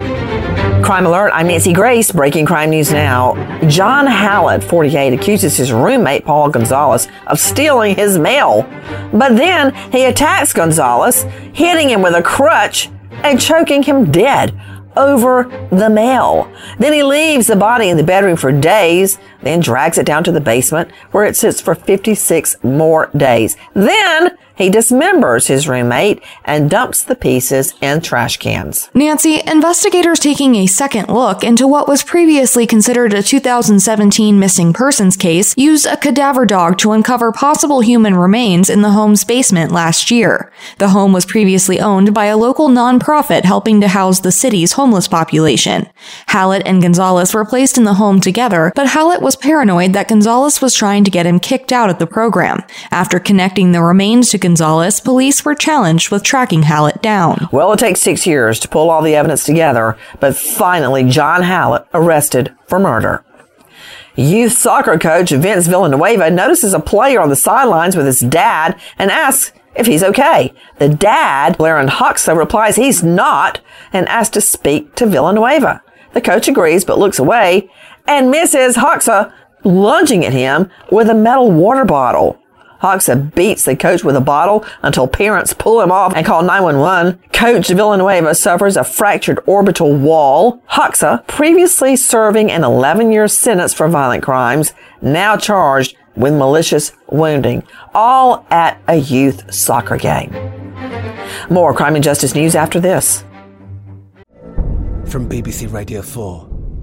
Crime Alert, I'm Nancy Grace. Breaking crime news now. John Hallett, 48, accuses his roommate, Paul Gonzalez, of stealing his mail. But then he attacks Gonzalez, hitting him with a crutch and choking him dead over the mail. Then he leaves the body in the bedroom for days, then drags it down to the basement where it sits for 56 more days. Then he dismembers his roommate and dumps the pieces in trash cans. Nancy, investigators taking a second look into what was previously considered a 2017 missing persons case used a cadaver dog to uncover possible human remains in the home's basement last year. The home was previously owned by a local nonprofit helping to house the city's homeless population. Hallett and Gonzalez were placed in the home together, but Hallett was paranoid that Gonzalez was trying to get him kicked out of the program. After connecting the remains to Gonzalez, police were challenged with tracking Hallett down. Well, it takes six years to pull all the evidence together, but finally, John Hallett arrested for murder. Youth soccer coach Vince Villanueva notices a player on the sidelines with his dad and asks if he's okay. The dad, Laren Hoxa, replies he's not and asks to speak to Villanueva. The coach agrees but looks away and misses Hoxa lunging at him with a metal water bottle. Hoxa beats the coach with a bottle until parents pull him off and call 911. Coach Villanueva suffers a fractured orbital wall. Hoxa, previously serving an 11 year sentence for violent crimes, now charged with malicious wounding, all at a youth soccer game. More crime and justice news after this. From BBC Radio 4,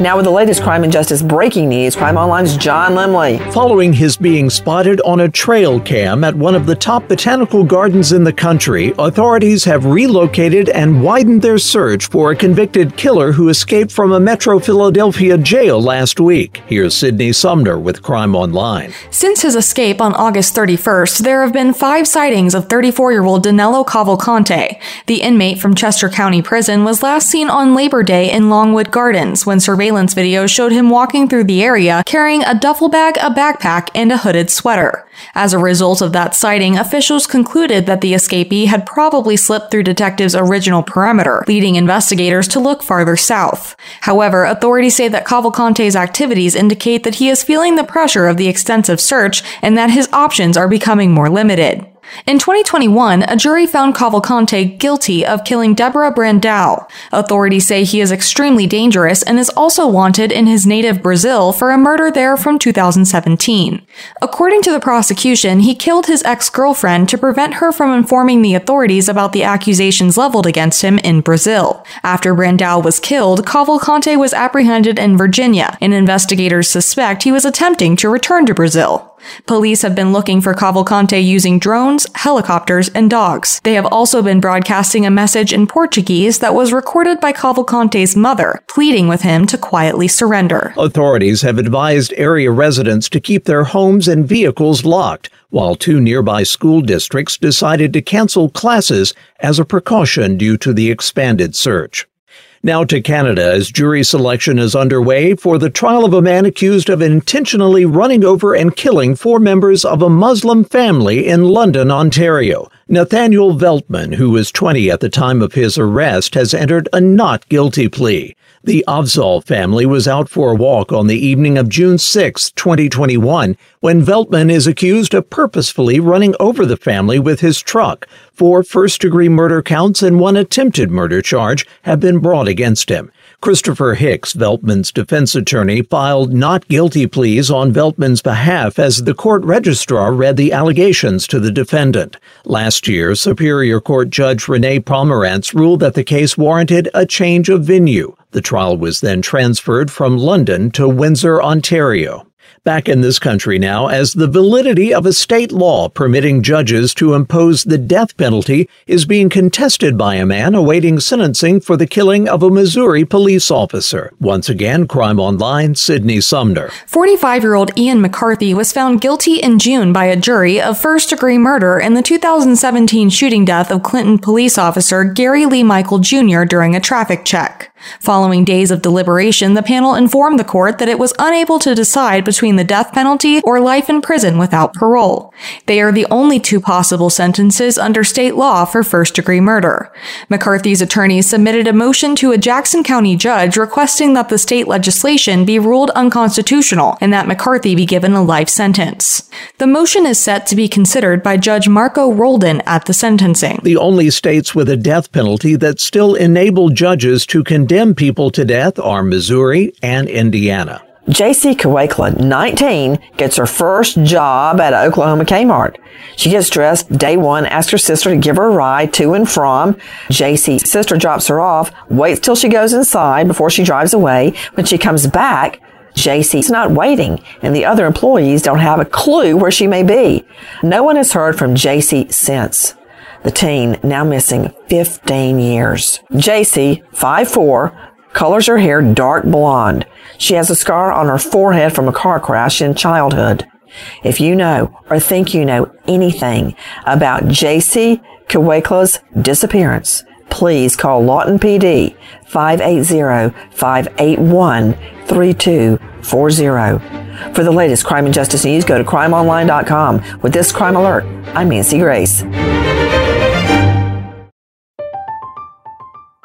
Now, with the latest crime and justice breaking news, Crime Online's John Limley. Following his being spotted on a trail cam at one of the top botanical gardens in the country, authorities have relocated and widened their search for a convicted killer who escaped from a Metro Philadelphia jail last week. Here's Sydney Sumner with Crime Online. Since his escape on August 31st, there have been five sightings of 34 year old Danilo Cavalcante. The inmate from Chester County Prison was last seen on Labor Day in Longwood Gardens when surveillance video showed him walking through the area carrying a duffel bag, a backpack, and a hooded sweater. As a result of that sighting, officials concluded that the escapee had probably slipped through detectives' original perimeter, leading investigators to look farther south. However, authorities say that Cavalcante's activities indicate that he is feeling the pressure of the extensive search and that his options are becoming more limited. In 2021, a jury found Cavalcante guilty of killing Deborah Brandao. Authorities say he is extremely dangerous and is also wanted in his native Brazil for a murder there from 2017. According to the prosecution, he killed his ex-girlfriend to prevent her from informing the authorities about the accusations leveled against him in Brazil. After Brandao was killed, Cavalcante was apprehended in Virginia, and investigators suspect he was attempting to return to Brazil. Police have been looking for Cavalcante using drones, helicopters, and dogs. They have also been broadcasting a message in Portuguese that was recorded by Cavalcante's mother, pleading with him to quietly surrender. Authorities have advised area residents to keep their homes and vehicles locked while two nearby school districts decided to cancel classes as a precaution due to the expanded search. Now to Canada as jury selection is underway for the trial of a man accused of intentionally running over and killing four members of a Muslim family in London, Ontario. Nathaniel Veltman, who was 20 at the time of his arrest, has entered a not guilty plea. The Afzaal family was out for a walk on the evening of June 6, 2021, when Veltman is accused of purposefully running over the family with his truck. Four first degree murder counts and one attempted murder charge have been brought against him. Christopher Hicks, Veltman's defense attorney, filed not guilty pleas on Veltman's behalf as the court registrar read the allegations to the defendant. Last year, Superior Court Judge Renee Pomerance ruled that the case warranted a change of venue. The trial was then transferred from London to Windsor, Ontario. Back in this country now, as the validity of a state law permitting judges to impose the death penalty is being contested by a man awaiting sentencing for the killing of a Missouri police officer. Once again, Crime Online, Sydney Sumner. 45 year old Ian McCarthy was found guilty in June by a jury of first degree murder in the 2017 shooting death of Clinton police officer Gary Lee Michael Jr. during a traffic check. Following days of deliberation, the panel informed the court that it was unable to decide between the death penalty or life in prison without parole. They are the only two possible sentences under state law for first degree murder. McCarthy's attorneys submitted a motion to a Jackson County judge requesting that the state legislation be ruled unconstitutional and that McCarthy be given a life sentence. The motion is set to be considered by Judge Marco Roldan at the sentencing. The only states with a death penalty that still enable judges to condemn condemn people to death are Missouri and Indiana. JC Kawakla, 19, gets her first job at Oklahoma Kmart. She gets dressed day one, asks her sister to give her a ride to and from. JC's sister drops her off, waits till she goes inside before she drives away. When she comes back, JC's not waiting, and the other employees don't have a clue where she may be. No one has heard from JC since the teen now missing 15 years. JC, 5'4", colors her hair dark blonde. She has a scar on her forehead from a car crash in childhood. If you know or think you know anything about JC Kawakla's disappearance, please call Lawton PD 580-581-3240. For the latest crime and justice news, go to crimeonline.com. With this crime alert, I'm Nancy Grace.